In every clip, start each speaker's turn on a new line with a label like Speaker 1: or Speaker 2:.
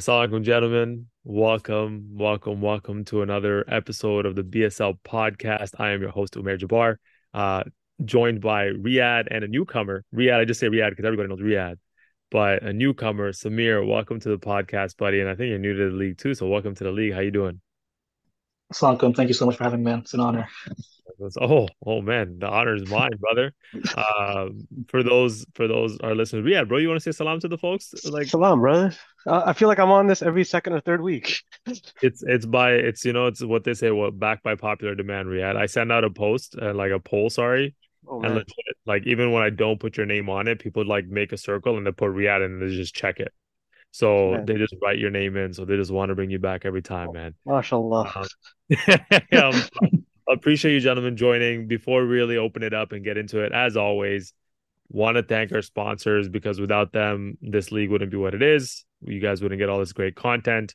Speaker 1: Assalamualaikum, gentlemen. Welcome, welcome, welcome to another episode of the BSL podcast. I am your host, Umair Jabbar, uh, joined by Riyad and a newcomer. Riyad, I just say Riyad because everybody knows Riyad, but a newcomer, Sameer. Welcome to the podcast, buddy. And I think you're new to the league too, so welcome to the league. How you doing?
Speaker 2: Assalamualaikum. Thank you so much for having me, man. It's an honor.
Speaker 1: Oh, oh man, the honor is mine, brother. Uh, for those for those our listeners, yeah, bro, you want to say salam to the folks?
Speaker 3: Like salam, brother. Uh, I feel like I'm on this every second or third week.
Speaker 1: it's it's by it's you know it's what they say what back by popular demand. Riyad, I send out a post uh, like a poll, sorry, oh, and legit, like even when I don't put your name on it, people like make a circle and they put Riyad and they just check it. So man. they just write your name in. So they just want to bring you back every time, man.
Speaker 3: MashaAllah.
Speaker 1: Um, yeah, appreciate you gentlemen joining. Before we really open it up and get into it, as always, want to thank our sponsors because without them, this league wouldn't be what it is. You guys wouldn't get all this great content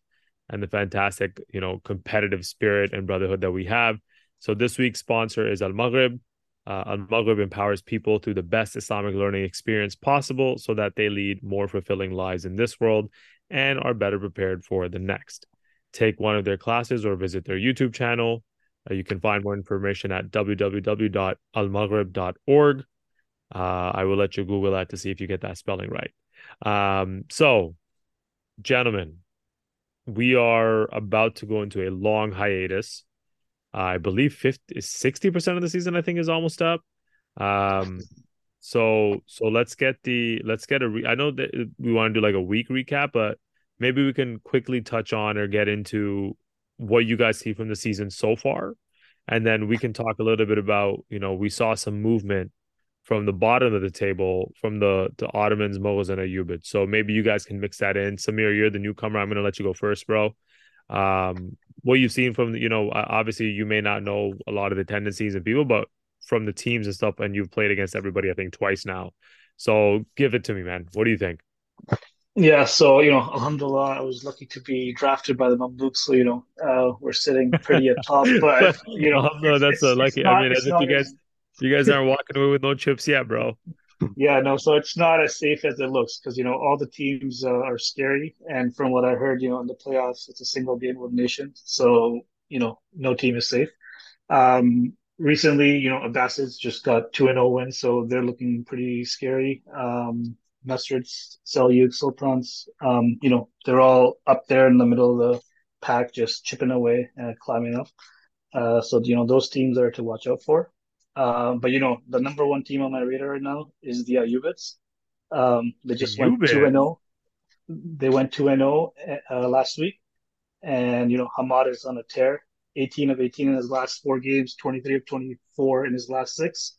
Speaker 1: and the fantastic, you know, competitive spirit and brotherhood that we have. So this week's sponsor is Al Maghrib. Uh, Al Maghrib empowers people through the best Islamic learning experience possible so that they lead more fulfilling lives in this world and are better prepared for the next. Take one of their classes or visit their YouTube channel. Uh, you can find more information at www.almaghrib.org. Uh, I will let you Google that to see if you get that spelling right. Um, so, gentlemen, we are about to go into a long hiatus. I believe 50, 60% of the season, I think, is almost up. Um, so so let's get the let's get a re- I know that we want to do like a week recap, but maybe we can quickly touch on or get into what you guys see from the season so far. And then we can talk a little bit about, you know, we saw some movement from the bottom of the table from the the Ottomans, Mughals, and Ayyubids. So maybe you guys can mix that in. Sameer, you're the newcomer. I'm going to let you go first, bro. Um, what you've seen from, you know, obviously you may not know a lot of the tendencies and people, but from the teams and stuff, and you've played against everybody, I think, twice now. So give it to me, man. What do you think?
Speaker 2: Yeah, so you know, Alhamdulillah, I was lucky to be drafted by the Mamluks. So you know, uh, we're sitting pretty at top. But you know,
Speaker 1: no, that's a lucky. Not, I mean, as if you guys, you guys aren't walking away with no chips yet, bro.
Speaker 2: Yeah, no. So it's not as safe as it looks because you know all the teams uh, are scary, and from what I heard, you know, in the playoffs, it's a single game elimination. So you know, no team is safe. Um, recently, you know, Abbasids just got two and zero wins, so they're looking pretty scary. Um, Mustards, Seljuk, Sultans, um, you know, they're all up there in the middle of the pack, just chipping away and climbing up. Uh, so, you know, those teams are to watch out for. Uh, but, you know, the number one team on my radar right now is the Ayyubids. Um, they just went 2 and 0. They went 2 and 0 uh, last week. And, you know, Hamad is on a tear 18 of 18 in his last four games, 23 of 24 in his last six.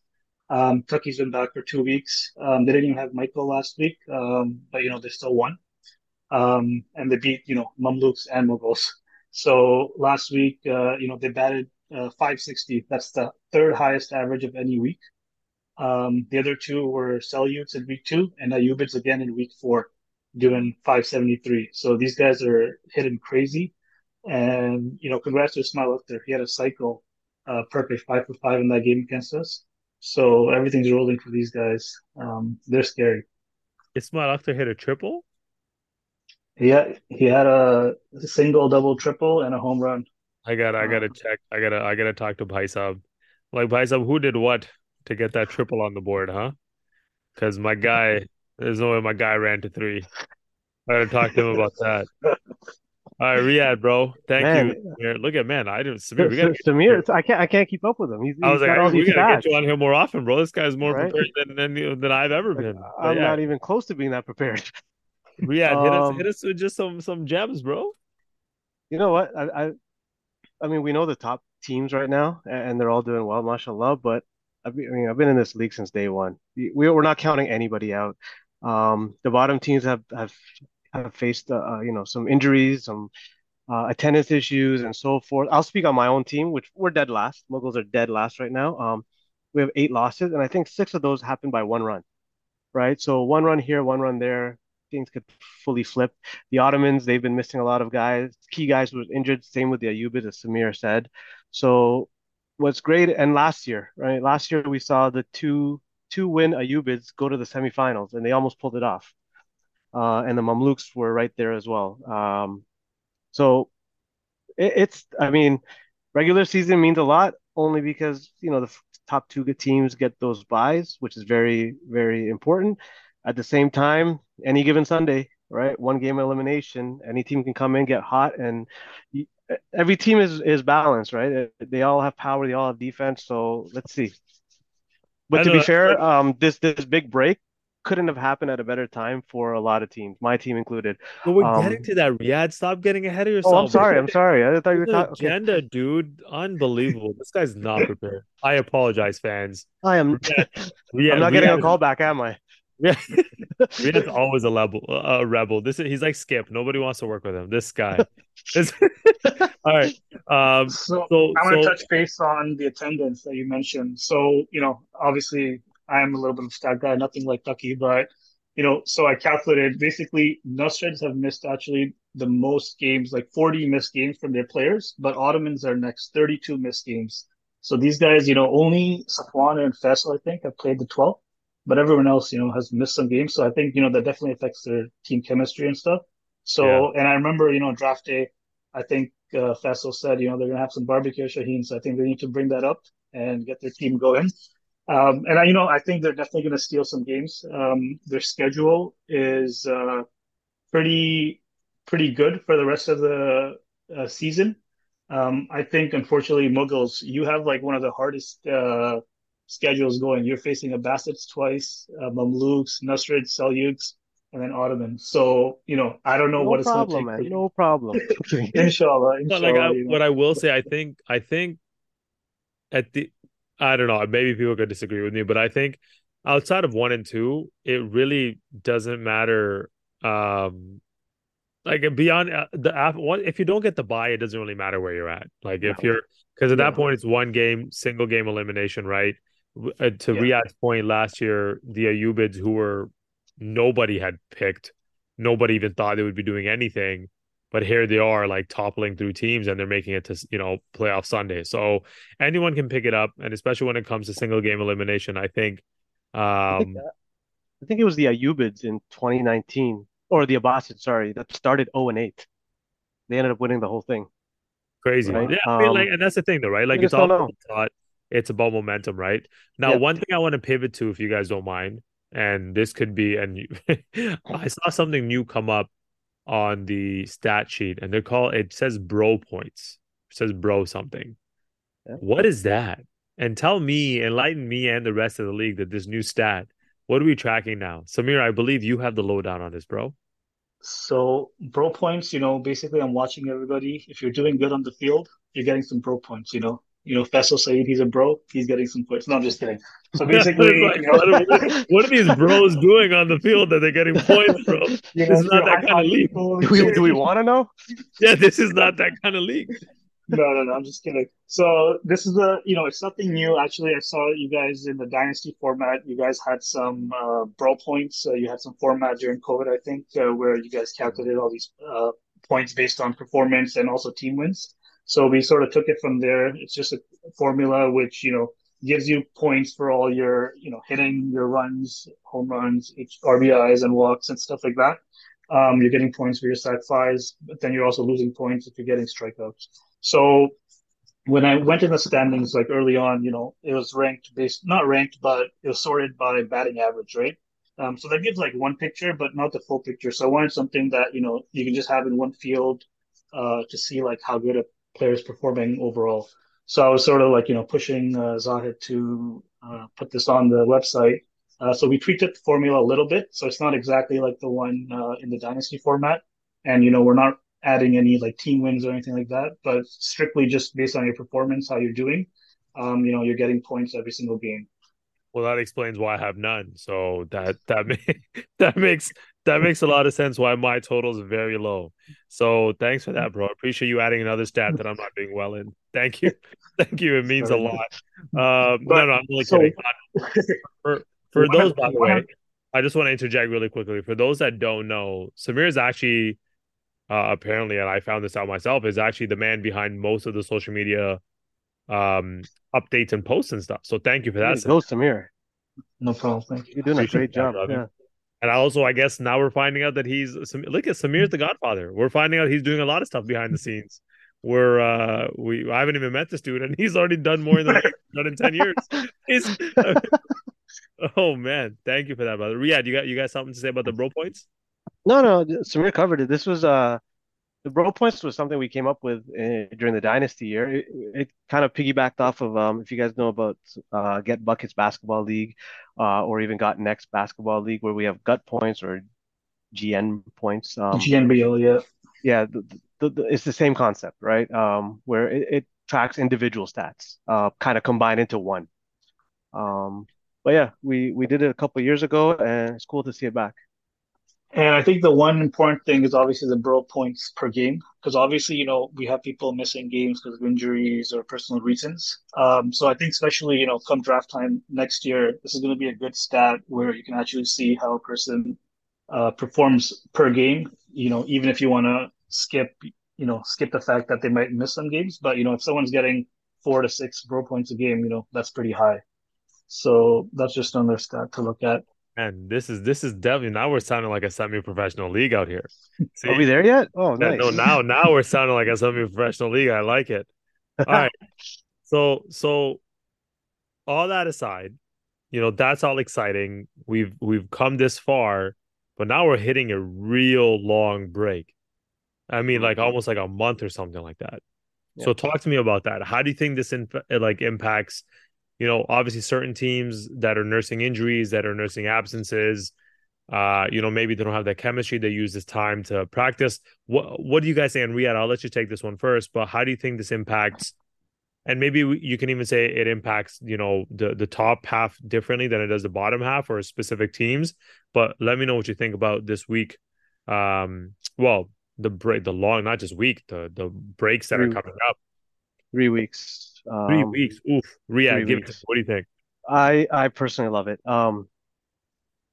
Speaker 2: Um, Tucky's been back for two weeks. Um, they didn't even have Michael last week, um, but you know they still won, um, and they beat you know Mamluks and Mughals. So last week, uh, you know they batted uh, 560. That's the third highest average of any week. Um, the other two were Seljuks in week two and Ayyubids again in week four, doing 573. So these guys are hitting crazy, and you know congrats to Ismail there. He had a cycle, uh, perfect five for five in that game against us. So everything's rolling for these guys. Um, they're scary.
Speaker 1: Ismail Akhtar hit a triple.
Speaker 2: Yeah, he had a single, double, triple, and a home run.
Speaker 1: I got, I got to um, check. I gotta, I gotta talk to Paisab. Like Paisab, who did what to get that triple on the board, huh? Because my guy, there's no way my guy ran to three. I gotta talk to him about that. All right, Riyad, bro. Thank man. you. Look at man, I didn't Sameer. We
Speaker 3: gotta Sameer, I can't I can't keep up with him. He's,
Speaker 1: I was like, we gotta get you on here more often, bro. This guy's more right? prepared than than, than I've ever been.
Speaker 3: I'm yeah. not even close to being that prepared.
Speaker 1: Riyad, hit us um, hit us with just some some gems, bro.
Speaker 3: You know what? I I, I mean, we know the top teams right now, and they're all doing well, mashallah. But I mean, I've been in this league since day one. We we're not counting anybody out. Um, the bottom teams have have have faced uh, uh, you know some injuries, some uh, attendance issues, and so forth. I'll speak on my own team, which we're dead last. Mughals are dead last right now. Um, we have eight losses, and I think six of those happened by one run, right? So one run here, one run there. Things could fully flip. The Ottomans, they've been missing a lot of guys. Key guys were injured. Same with the Ayyubids, as Sameer said. So what's great, and last year, right? Last year we saw the two two win Ayyubids go to the semifinals, and they almost pulled it off. uh, and the Mamluks were right there as well. Um, so it, it's, I mean, regular season means a lot only because you know the top two teams get those buys, which is very very important. At the same time, any given Sunday, right, one game elimination, any team can come in, get hot, and every team is is balanced, right? They all have power, they all have defense. So let's see. But to be fair, um, this this big break couldn't have happened at a better time for a lot of teams, my team included.
Speaker 1: But we're um, getting to that, Riyad. Stop getting ahead of yourself.
Speaker 3: Oh, I'm sorry. I'm sorry. I thought you were talking.
Speaker 1: Agenda, okay. dude. Unbelievable. this guy's not prepared. I apologize, fans.
Speaker 3: I am. Riyad, Riyad, I'm not getting a call back, am I?
Speaker 1: Yeah, Riyad's always a rebel. A rebel. This is he's like Skip. Nobody wants to work with him. This guy. this... All right. Um,
Speaker 2: so, so I want to so... touch base on the attendance that you mentioned. So you know, obviously, I am a little bit of a stat guy, nothing like Ducky, but you know, so I calculated basically Nasrids have missed actually the most games, like 40 missed games from their players, but Ottomans are next, 32 missed games. So these guys, you know, only Safwan and Faisal, I think, have played the 12, but everyone else, you know, has missed some games. So I think, you know, that definitely affects their team chemistry and stuff. So, yeah. and I remember, you know, draft day, I think uh, said, you know, they're going to have some barbecue Shaheen. So I think they need to bring that up and get their team going. Um, and I, you know, I think they're definitely going to steal some games. Um, their schedule is uh, pretty pretty good for the rest of the uh, season. Um, I think, unfortunately, Mughals, you have like one of the hardest uh, schedules going. You're facing Abbasids twice, uh, Mamluks, Nasrid, Seljuks, and then Ottoman. So, you know, I don't know
Speaker 3: no
Speaker 2: what
Speaker 3: it's going to take. Man. No problem.
Speaker 2: inshallah. inshallah
Speaker 1: like I, what I will say, I think, I think at the I don't know. Maybe people could disagree with me, but I think outside of one and two, it really doesn't matter. Um, like beyond uh, the app, if you don't get the buy, it doesn't really matter where you're at. Like if you're because at that point it's one game, single game elimination, right? Uh, to yeah. Riyad's point last year, the Ayyubids who were nobody had picked, nobody even thought they would be doing anything but here they are like toppling through teams and they're making it to you know playoff Sunday. So anyone can pick it up, and especially when it comes to single game elimination, I think. Um, I think,
Speaker 3: that, I think it was the Ayyubids in 2019 or the Abbasids, sorry, that started 0 and 8. They ended up winning the whole thing.
Speaker 1: Crazy, right? yeah. I mean, like, um, and that's the thing, though, right? Like, it's all about it's about momentum, right? Now, yeah. one thing I want to pivot to, if you guys don't mind, and this could be, and I saw something new come up on the stat sheet and they're called it says bro points. It says bro something. Yeah. What is that? And tell me, enlighten me and the rest of the league that this new stat, what are we tracking now? Samir, I believe you have the lowdown on this, bro.
Speaker 2: So bro points, you know, basically I'm watching everybody. If you're doing good on the field, you're getting some bro points, you know you know, Faisal Saeed, he's a bro. He's getting some points. No, I'm just kidding. So basically, like, you know,
Speaker 1: what, are, what, are, these bros doing on the field that they're getting points from? You know, this is not that kind of league.
Speaker 3: Do we, do we want to know?
Speaker 1: Yeah, this is not that kind of league.
Speaker 2: No, no, no. I'm just kidding. So this is a, you know, it's something new. Actually, I saw you guys in the dynasty format. You guys had some uh, bro points. Uh, you had some format during COVID, I think, uh, where you guys calculated all these uh, points based on performance and also team wins. So we sort of took it from there. It's just a formula which, you know, gives you points for all your, you know, hitting your runs, home runs, RBIs and walks and stuff like that. Um, you're getting points for your sac but then you're also losing points if you're getting strikeouts. So when I went in the standings, like early on, you know, it was ranked based, not ranked, but it was sorted by batting average, right? Um, so that gives like one picture, but not the full picture. So I wanted something that, you know, you can just have in one field, uh, to see like how good a players performing overall. So I was sort of like, you know, pushing uh, Zahid to uh, put this on the website. Uh, so we tweaked the formula a little bit. So it's not exactly like the one uh, in the Dynasty format. And, you know, we're not adding any like team wins or anything like that, but strictly just based on your performance, how you're doing. Um, you know, you're getting points every single game.
Speaker 1: Well, that explains why I have none. So that that that makes that makes a lot of sense why my total is very low. So thanks for that, bro. I appreciate you adding another stat that I'm not doing well in. Thank you. Thank you. It means a lot. Um, but, no, no, I'm only so, kidding. For, for those, by the way, I just want to interject really quickly. For those that don't know, Sameer is actually, uh, apparently, and I found this out myself, is actually the man behind most of the social media um, updates and posts and stuff. So thank you for that.
Speaker 3: Go, Sameer.
Speaker 2: No problem. Thank you.
Speaker 3: You're doing a great job. Yeah.
Speaker 1: And also, I guess now we're finding out that he's look at Sameer's the Godfather. We're finding out he's doing a lot of stuff behind the scenes. We're uh, we I haven't even met this dude, and he's already done more than done in ten years. He's, oh man, thank you for that, brother. Yeah, you got you got something to say about the bro points?
Speaker 3: No, no, Sameer covered it. This was uh the bro points was something we came up with uh, during the dynasty year. It, it, kind of piggybacked off of um, if you guys know about uh, Get Buckets Basketball League, uh, or even Got Next Basketball League, where we have gut points or GN points. Um,
Speaker 2: GNBL, yeah,
Speaker 3: yeah, the, the, the, it's the same concept, right? Um, where it, it tracks individual stats, uh, kind of combined into one. Um, but yeah, we we did it a couple years ago, and it's cool to see it back.
Speaker 2: And I think the one important thing is obviously the bro points per game, because obviously, you know, we have people missing games because of injuries or personal reasons. Um, so I think especially, you know, come draft time next year, this is going to be a good stat where you can actually see how a person uh, performs per game. You know, even if you want to skip, you know, skip the fact that they might miss some games, but you know, if someone's getting four to six bro points a game, you know, that's pretty high. So that's just another stat to look at.
Speaker 1: And this is this is definitely now we're sounding like a semi-professional league out here.
Speaker 3: See? Are we there yet? Oh, nice.
Speaker 1: No, now now we're sounding like a semi-professional league. I like it. All right. So so all that aside, you know, that's all exciting. We've we've come this far, but now we're hitting a real long break. I mean, like mm-hmm. almost like a month or something like that. Yeah. So talk to me about that. How do you think this inf- like impacts you know, obviously certain teams that are nursing injuries, that are nursing absences, uh, you know, maybe they don't have that chemistry. They use this time to practice. What What do you guys say? And Riyad, I'll let you take this one first. But how do you think this impacts? And maybe you can even say it impacts, you know, the the top half differently than it does the bottom half or specific teams. But let me know what you think about this week. Um, well, the break, the long, not just week, the the breaks that are coming up.
Speaker 3: Three weeks.
Speaker 1: Um, three weeks. Oof. Riyad, give weeks. It, what do you think?
Speaker 3: I I personally love it. Um,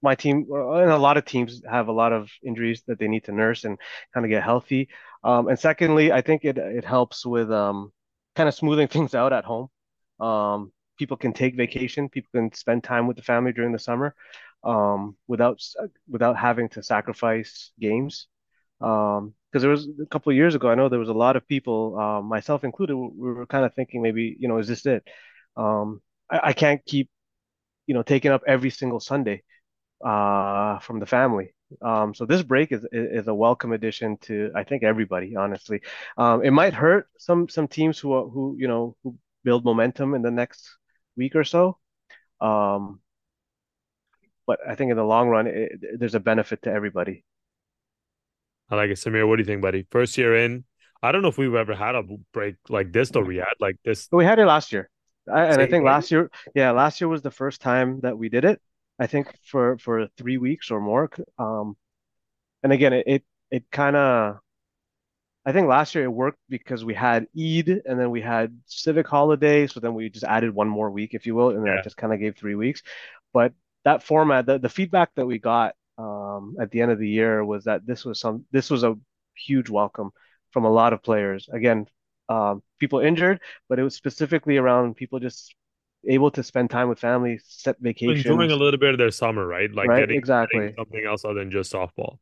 Speaker 3: my team and a lot of teams have a lot of injuries that they need to nurse and kind of get healthy. Um, and secondly, I think it it helps with um, kind of smoothing things out at home. Um, people can take vacation. People can spend time with the family during the summer um, without without having to sacrifice games. Um, because there was a couple of years ago, I know there was a lot of people, uh, myself included, we were kind of thinking maybe, you know, is this it? Um, I, I can't keep, you know, taking up every single Sunday uh, from the family. Um, so this break is is a welcome addition to I think everybody, honestly. Um, it might hurt some some teams who are, who you know who build momentum in the next week or so. Um, but I think in the long run, it, there's a benefit to everybody.
Speaker 1: I like it. Sameer, what do you think, buddy? First year in. I don't know if we've ever had a break like this though, Riyad. Like this.
Speaker 3: We had it last year. I, and I think last year, yeah, last year was the first time that we did it. I think for for three weeks or more. Um, and again, it it, it kind of. I think last year it worked because we had Eid and then we had civic holiday, so then we just added one more week, if you will, and yeah. that just kind of gave three weeks. But that format, the, the feedback that we got um, at the end of the year was that this was some this was a huge welcome from a lot of players. Again, um, people injured, but it was specifically around people just able to spend time with family, set vacations,
Speaker 1: enjoying a little bit of their summer, right? Like
Speaker 3: right?
Speaker 1: Getting,
Speaker 3: exactly
Speaker 1: getting something else other than just softball.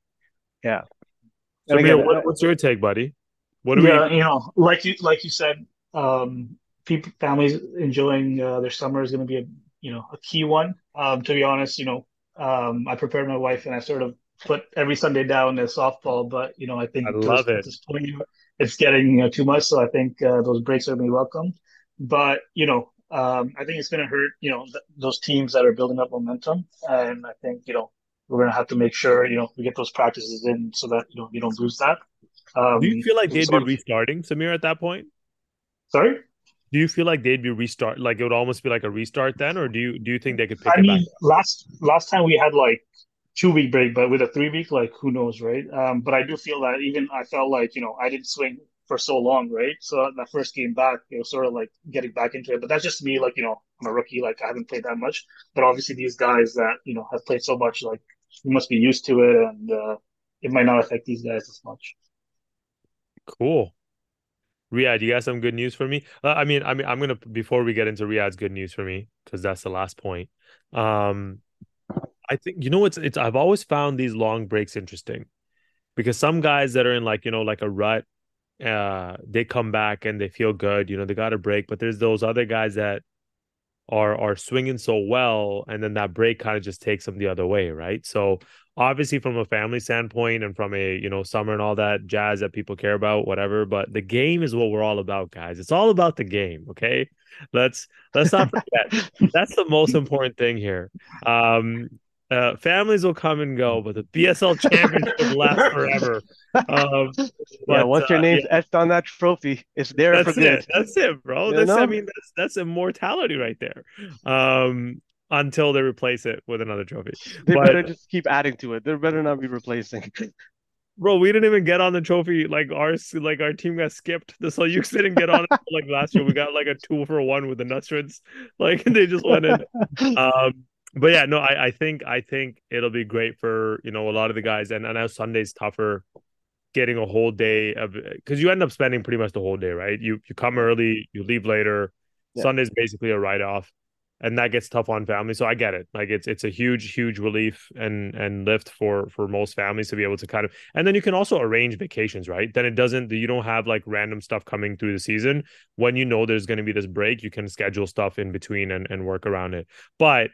Speaker 3: Yeah.
Speaker 1: So, again, what, what's your take, buddy?
Speaker 2: What do yeah, we? You know, like you like you said, um, people families enjoying uh, their summer is going to be a you know a key one. Um, to be honest, you know, um, I prepared my wife and I sort of put every Sunday down as softball, but you know, I think
Speaker 1: I love it.
Speaker 2: this point, it's getting you know, too much. So I think uh, those breaks are going to be welcome. But you know, um, I think it's going to hurt you know th- those teams that are building up momentum, and I think you know we're going to have to make sure you know we get those practices in so that you know you don't lose that.
Speaker 1: Um, Do you feel like they'd be restarting Sameer at that point?
Speaker 2: Sorry.
Speaker 1: Do you feel like they'd be restart? Like it would almost be like a restart then, or do you do you think they could pick
Speaker 2: I
Speaker 1: it
Speaker 2: mean,
Speaker 1: back?
Speaker 2: last last time we had like two week break, but with a three week, like who knows, right? Um, but I do feel that even I felt like you know I didn't swing for so long, right? So that first game back, it was sort of like getting back into it. But that's just me, like you know, I'm a rookie, like I haven't played that much. But obviously, these guys that you know have played so much, like you must be used to it, and uh, it might not affect these guys as much.
Speaker 1: Cool. Riyad, you got some good news for me? Uh, I mean, I mean, I'm gonna before we get into Riyad's good news for me because that's the last point. Um, I think you know what's it's I've always found these long breaks interesting because some guys that are in like you know like a rut uh they come back and they feel good you know they got a break but there's those other guys that are are swinging so well and then that break kind of just takes them the other way right so obviously from a family standpoint and from a you know summer and all that jazz that people care about whatever but the game is what we're all about guys it's all about the game okay let's let's not forget that's the most important thing here um uh, families will come and go, but the BSL championship lasts forever. Um, but,
Speaker 3: yeah, once your
Speaker 1: uh,
Speaker 3: name's
Speaker 1: yeah,
Speaker 3: etched on that trophy, it's there
Speaker 1: that's
Speaker 3: for good.
Speaker 1: it. That's it, bro.
Speaker 3: You
Speaker 1: That's I mean that's that's immortality right there. Um, until they replace it with another trophy.
Speaker 3: They
Speaker 1: But
Speaker 3: better just keep adding to it. There better not be replacing.
Speaker 1: bro, we didn't even get on the trophy. Like ours, like our team got skipped. The So Soyuz didn't get on it like last year. We got like a two for one with the Nasrids. Like they just went in. Um, but yeah, no, I, I think I think it'll be great for you know a lot of the guys, and I know Sunday's tougher, getting a whole day of because you end up spending pretty much the whole day, right? You you come early, you leave later.
Speaker 3: Yeah.
Speaker 1: Sunday's basically a write off, and that gets tough on families. So I get it. Like it's it's a huge huge relief and and lift for for most families to be able to kind of, and then you can also arrange vacations, right? Then it doesn't you don't have like random stuff coming through the season. When you know there's going to be this break, you can schedule stuff in between and and work around it. But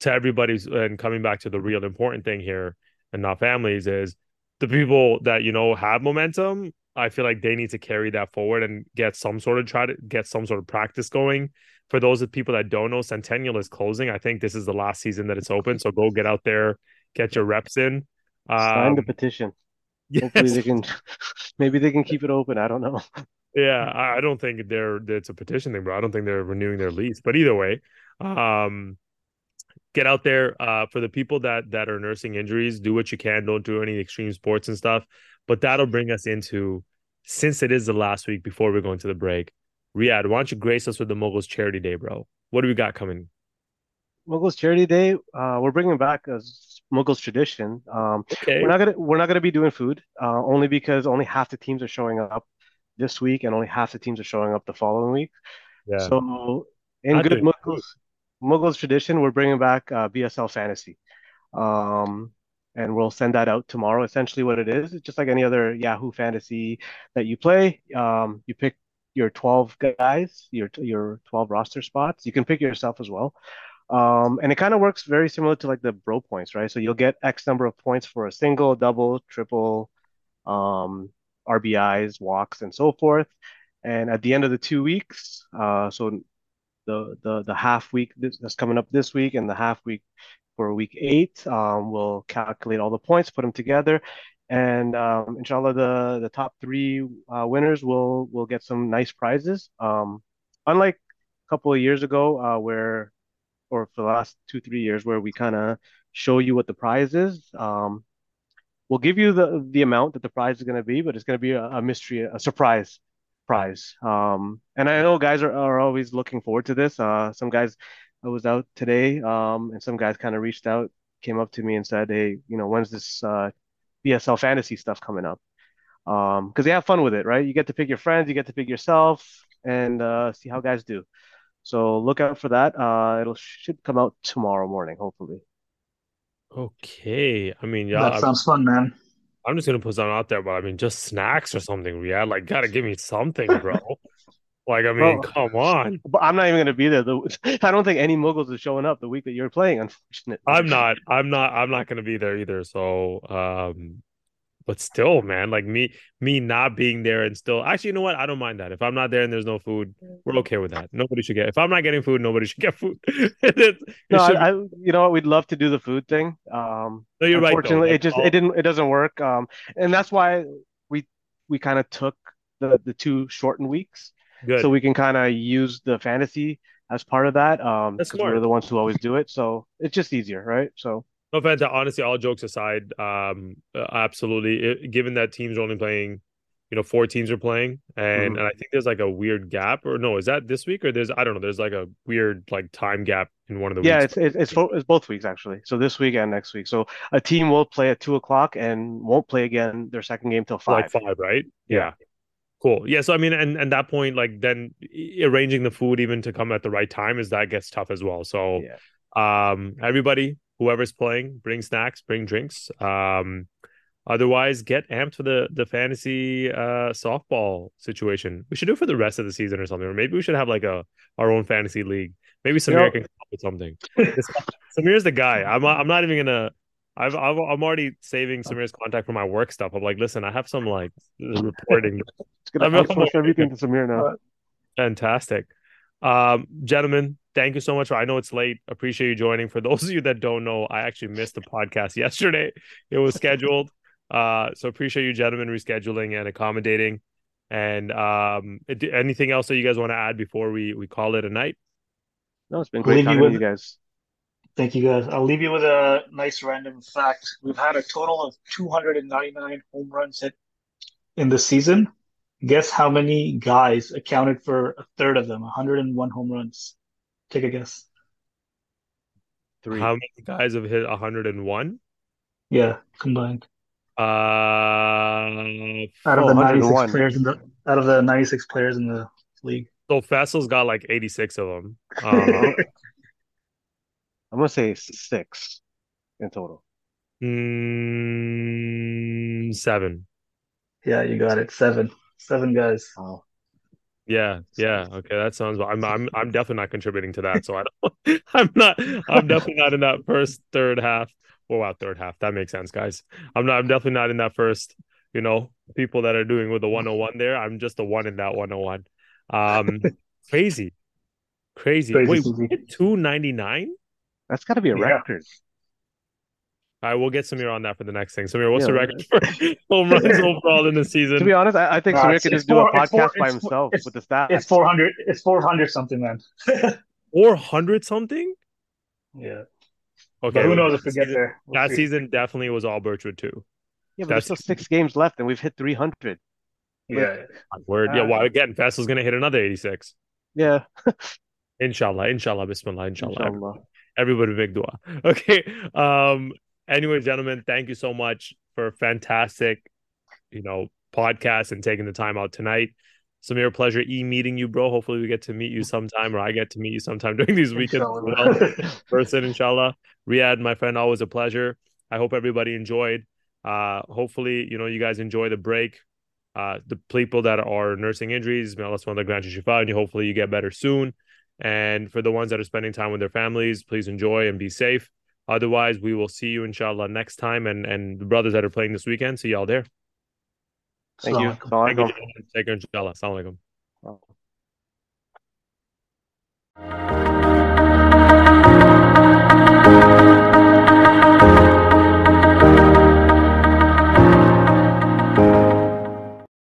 Speaker 1: to everybody's and coming back to the real important thing here and not families is the people that you know have momentum i feel like they need to carry that forward and get some sort of try to get some sort of practice going for those of people that don't know centennial is closing i think this is the last season that it's open so go get out there get your reps in
Speaker 3: Sign
Speaker 1: um
Speaker 3: the petition. Hopefully they can. Maybe they can keep it open. I don't know.
Speaker 1: yeah i I don't think they're it's a petition thing bro i don't think they're renewing their lease but either way um get out there uh for the people that that are nursing injuries do what you can don't do any extreme sports and stuff but that'll bring us into since it is the last week before we go into the break Riyad, why don't you grace us with the Mughals Charity Day, bro? What do we got coming?
Speaker 3: Mughals Charity Day. Uh, we're bringing back a Mughals tradition. Um,
Speaker 1: Okay.
Speaker 3: we're not gonna we're not gonna be doing food. Uh, only because only half the teams are showing up this week, and only half the teams are showing up the following week.
Speaker 1: Yeah.
Speaker 3: So, in good. Mughals Mughals tradition, we're bringing back uh, BSL Fantasy. Um, and we'll send that out tomorrow. Essentially, what it is, it's just like any other Yahoo Fantasy that you play. Um, you pick your 12 guys, your your 12 roster spots. You can pick yourself as well. Um, and it kind of works very similar to like the bro points, right? So you'll get X number of points for a single, double, triple, um, RBIs, walks, and so forth. And at the end of the two weeks, uh, so the the the half week that's coming up this week and the half week for week eight, um, we'll calculate all the points, put them together, and um, inshallah, the the top three uh, winners will will get some nice prizes. Um, unlike a couple of years ago, uh, where or for the last two, three years where we kind of show you what the prize is. Um, we'll give you the the amount that the prize is going to be, but it's going to be a, a mystery, a surprise prize. Um, and I know guys are, are always looking forward to this. Uh, some guys, I was out today, um, and some guys kind of reached out, came up to me and said, "Hey, you know, when's this uh, BSL fantasy stuff coming up?" Um, because they have fun with it, right? You get to pick your friends, you get to pick yourself, and uh, see how guys do. So look out for that. Uh, it'll should come out tomorrow morning, hopefully.
Speaker 1: Okay. I mean, yeah,
Speaker 2: That
Speaker 1: I'm,
Speaker 2: sounds fun, man.
Speaker 1: I'm just gonna put something out there, but I mean, just snacks or something. Yeah, like gotta give me something, bro. Like, I mean,
Speaker 3: Bro.
Speaker 1: come on.
Speaker 3: But I'm not even going to be there. The, I don't think any Mughals is showing up the week that you're playing, unfortunately.
Speaker 1: I'm not. I'm not. I'm not gonna be there either. So, um, but still, man, like me, me not being there and still. Actually, you know what? I don't mind that. If I'm not there and there's no food, we're okay with that. Nobody should get. If I'm not getting food, nobody should get food. it, it
Speaker 3: No, I, I, you know what? We'd love to do the food thing. Um,
Speaker 1: no, you're right. though.
Speaker 3: unfortunately, it just
Speaker 1: all-
Speaker 3: it didn't it doesn't work. Um, and that's why we we kind of took the the two shortened weeks
Speaker 1: good.
Speaker 3: so we can kind of use the fantasy as part of that. Um,
Speaker 1: That's
Speaker 3: 'cause we're the ones who always do it, so it's just easier, right? So
Speaker 1: No, Fanta, honestly, all jokes aside, um, uh, absolutely. It, given that teams are only playing, you know, four teams are playing, and
Speaker 3: Mhm.
Speaker 1: and I think there's like a weird gap, or no, is that this week or there's I don't know, there's like a weird like time gap in one of the
Speaker 3: yeah,
Speaker 1: weeks.
Speaker 3: it's it's it's, it's both weeks actually. So this week and next week. So a team will play at two o'clock and won't play again their second game till five.
Speaker 1: like
Speaker 3: five.
Speaker 1: five, right?
Speaker 3: Yeah.
Speaker 1: Cool. Yeah. So I mean, and and that point, like then arranging the food even to come at the right time is that gets tough as well. So
Speaker 3: Yeah.
Speaker 1: um everybody whoever's playing, bring snacks, bring drinks. Um, otherwise, get amped for the the fantasy uh softball situation. We should do it for the rest of the season or something, or maybe we should have like a our own fantasy league. Maybe Sameer know, can come up with something. Sameer's the guy. I'm I'm not even gonna. I've, I've I'm already saving Sameer's contact for my work stuff. I'm like, listen, I have some like reporting.
Speaker 3: I'm outsource everything to Sameer now.
Speaker 1: Fantastic, um, gentlemen. Thank you so much. I know it's late. Appreciate you joining. For those of you that don't know, I actually missed the podcast yesterday. It was scheduled. Uh, so appreciate you gentlemen rescheduling and accommodating. And um, anything else that you guys want to add before we we call it a night?
Speaker 3: No, it's been great talking with, you guys.
Speaker 2: Thank you guys. I'll leave you with a nice random fact. We've had a total of 299 home runs hit in the season. Guess how many guys accounted for a third of them? 101 home runs. Take a guess.
Speaker 1: Three. How many guys have hit 101?
Speaker 2: Yeah, combined.
Speaker 1: Uh,
Speaker 2: out of oh, the 96 players in the out of the 96 players in the league.
Speaker 1: So Fessel's got like 86 of them. Uh,
Speaker 3: I'm gonna say six in total.
Speaker 1: Mm, seven.
Speaker 2: Yeah, you got it. Seven. Seven guys.
Speaker 3: Wow.
Speaker 1: Yeah, yeah. Okay, that sounds. I'm, I'm, I'm definitely not contributing to that. So I don't. I'm not. I'm definitely not in that first third half. Well, wow, third half. That makes sense, guys. I'm not. I'm definitely not in that first. You know, people that are doing with the 101 there. I'm just the one in that 101. Um, crazy, crazy. crazy. Wait, 299.
Speaker 3: That's got to be a yeah. record.
Speaker 1: All right, we'll get Sameer on that for the next thing. Sameer, what's yeah, the record for home runs overall in the season?
Speaker 3: To be honest, I, I think uh, Sameer could just do a podcast four, by himself with the stats.
Speaker 2: It's four hundred. It's four hundred something, man.
Speaker 1: Four hundred something.
Speaker 2: Yeah.
Speaker 1: Okay.
Speaker 2: But who knows if we get there?
Speaker 1: We'll that see. season definitely was all Birchwood too.
Speaker 3: Yeah, but That's... there's still six games left, and we've hit three hundred.
Speaker 2: Yeah.
Speaker 1: Word. Uh, yeah. Well, again, Vessel's gonna hit another eighty-six.
Speaker 3: Yeah.
Speaker 1: inshallah. Inshallah. Bismillah. Inshallah. inshallah. Everybody big dua. Okay. Um. Anyway, gentlemen, thank you so much for a fantastic, you know, podcast and taking the time out tonight. Sameer, pleasure e meeting you, bro. Hopefully, we get to meet you sometime, or I get to meet you sometime during these weekends well. Person, inshallah. Riyad, my friend, always a pleasure. I hope everybody enjoyed. Uh, hopefully, you know, you guys enjoy the break. Uh, the people that are nursing injuries, may Allah subhanahu grant you shifa, and you hopefully you get better soon. And for the ones that are spending time with their families, please enjoy and be safe. Otherwise, we will see you inshallah next time and and the brothers that are playing this weekend. See y'all there.
Speaker 3: Thank you.
Speaker 1: Thank you. Take care, inshallah. Assalamu alaikum.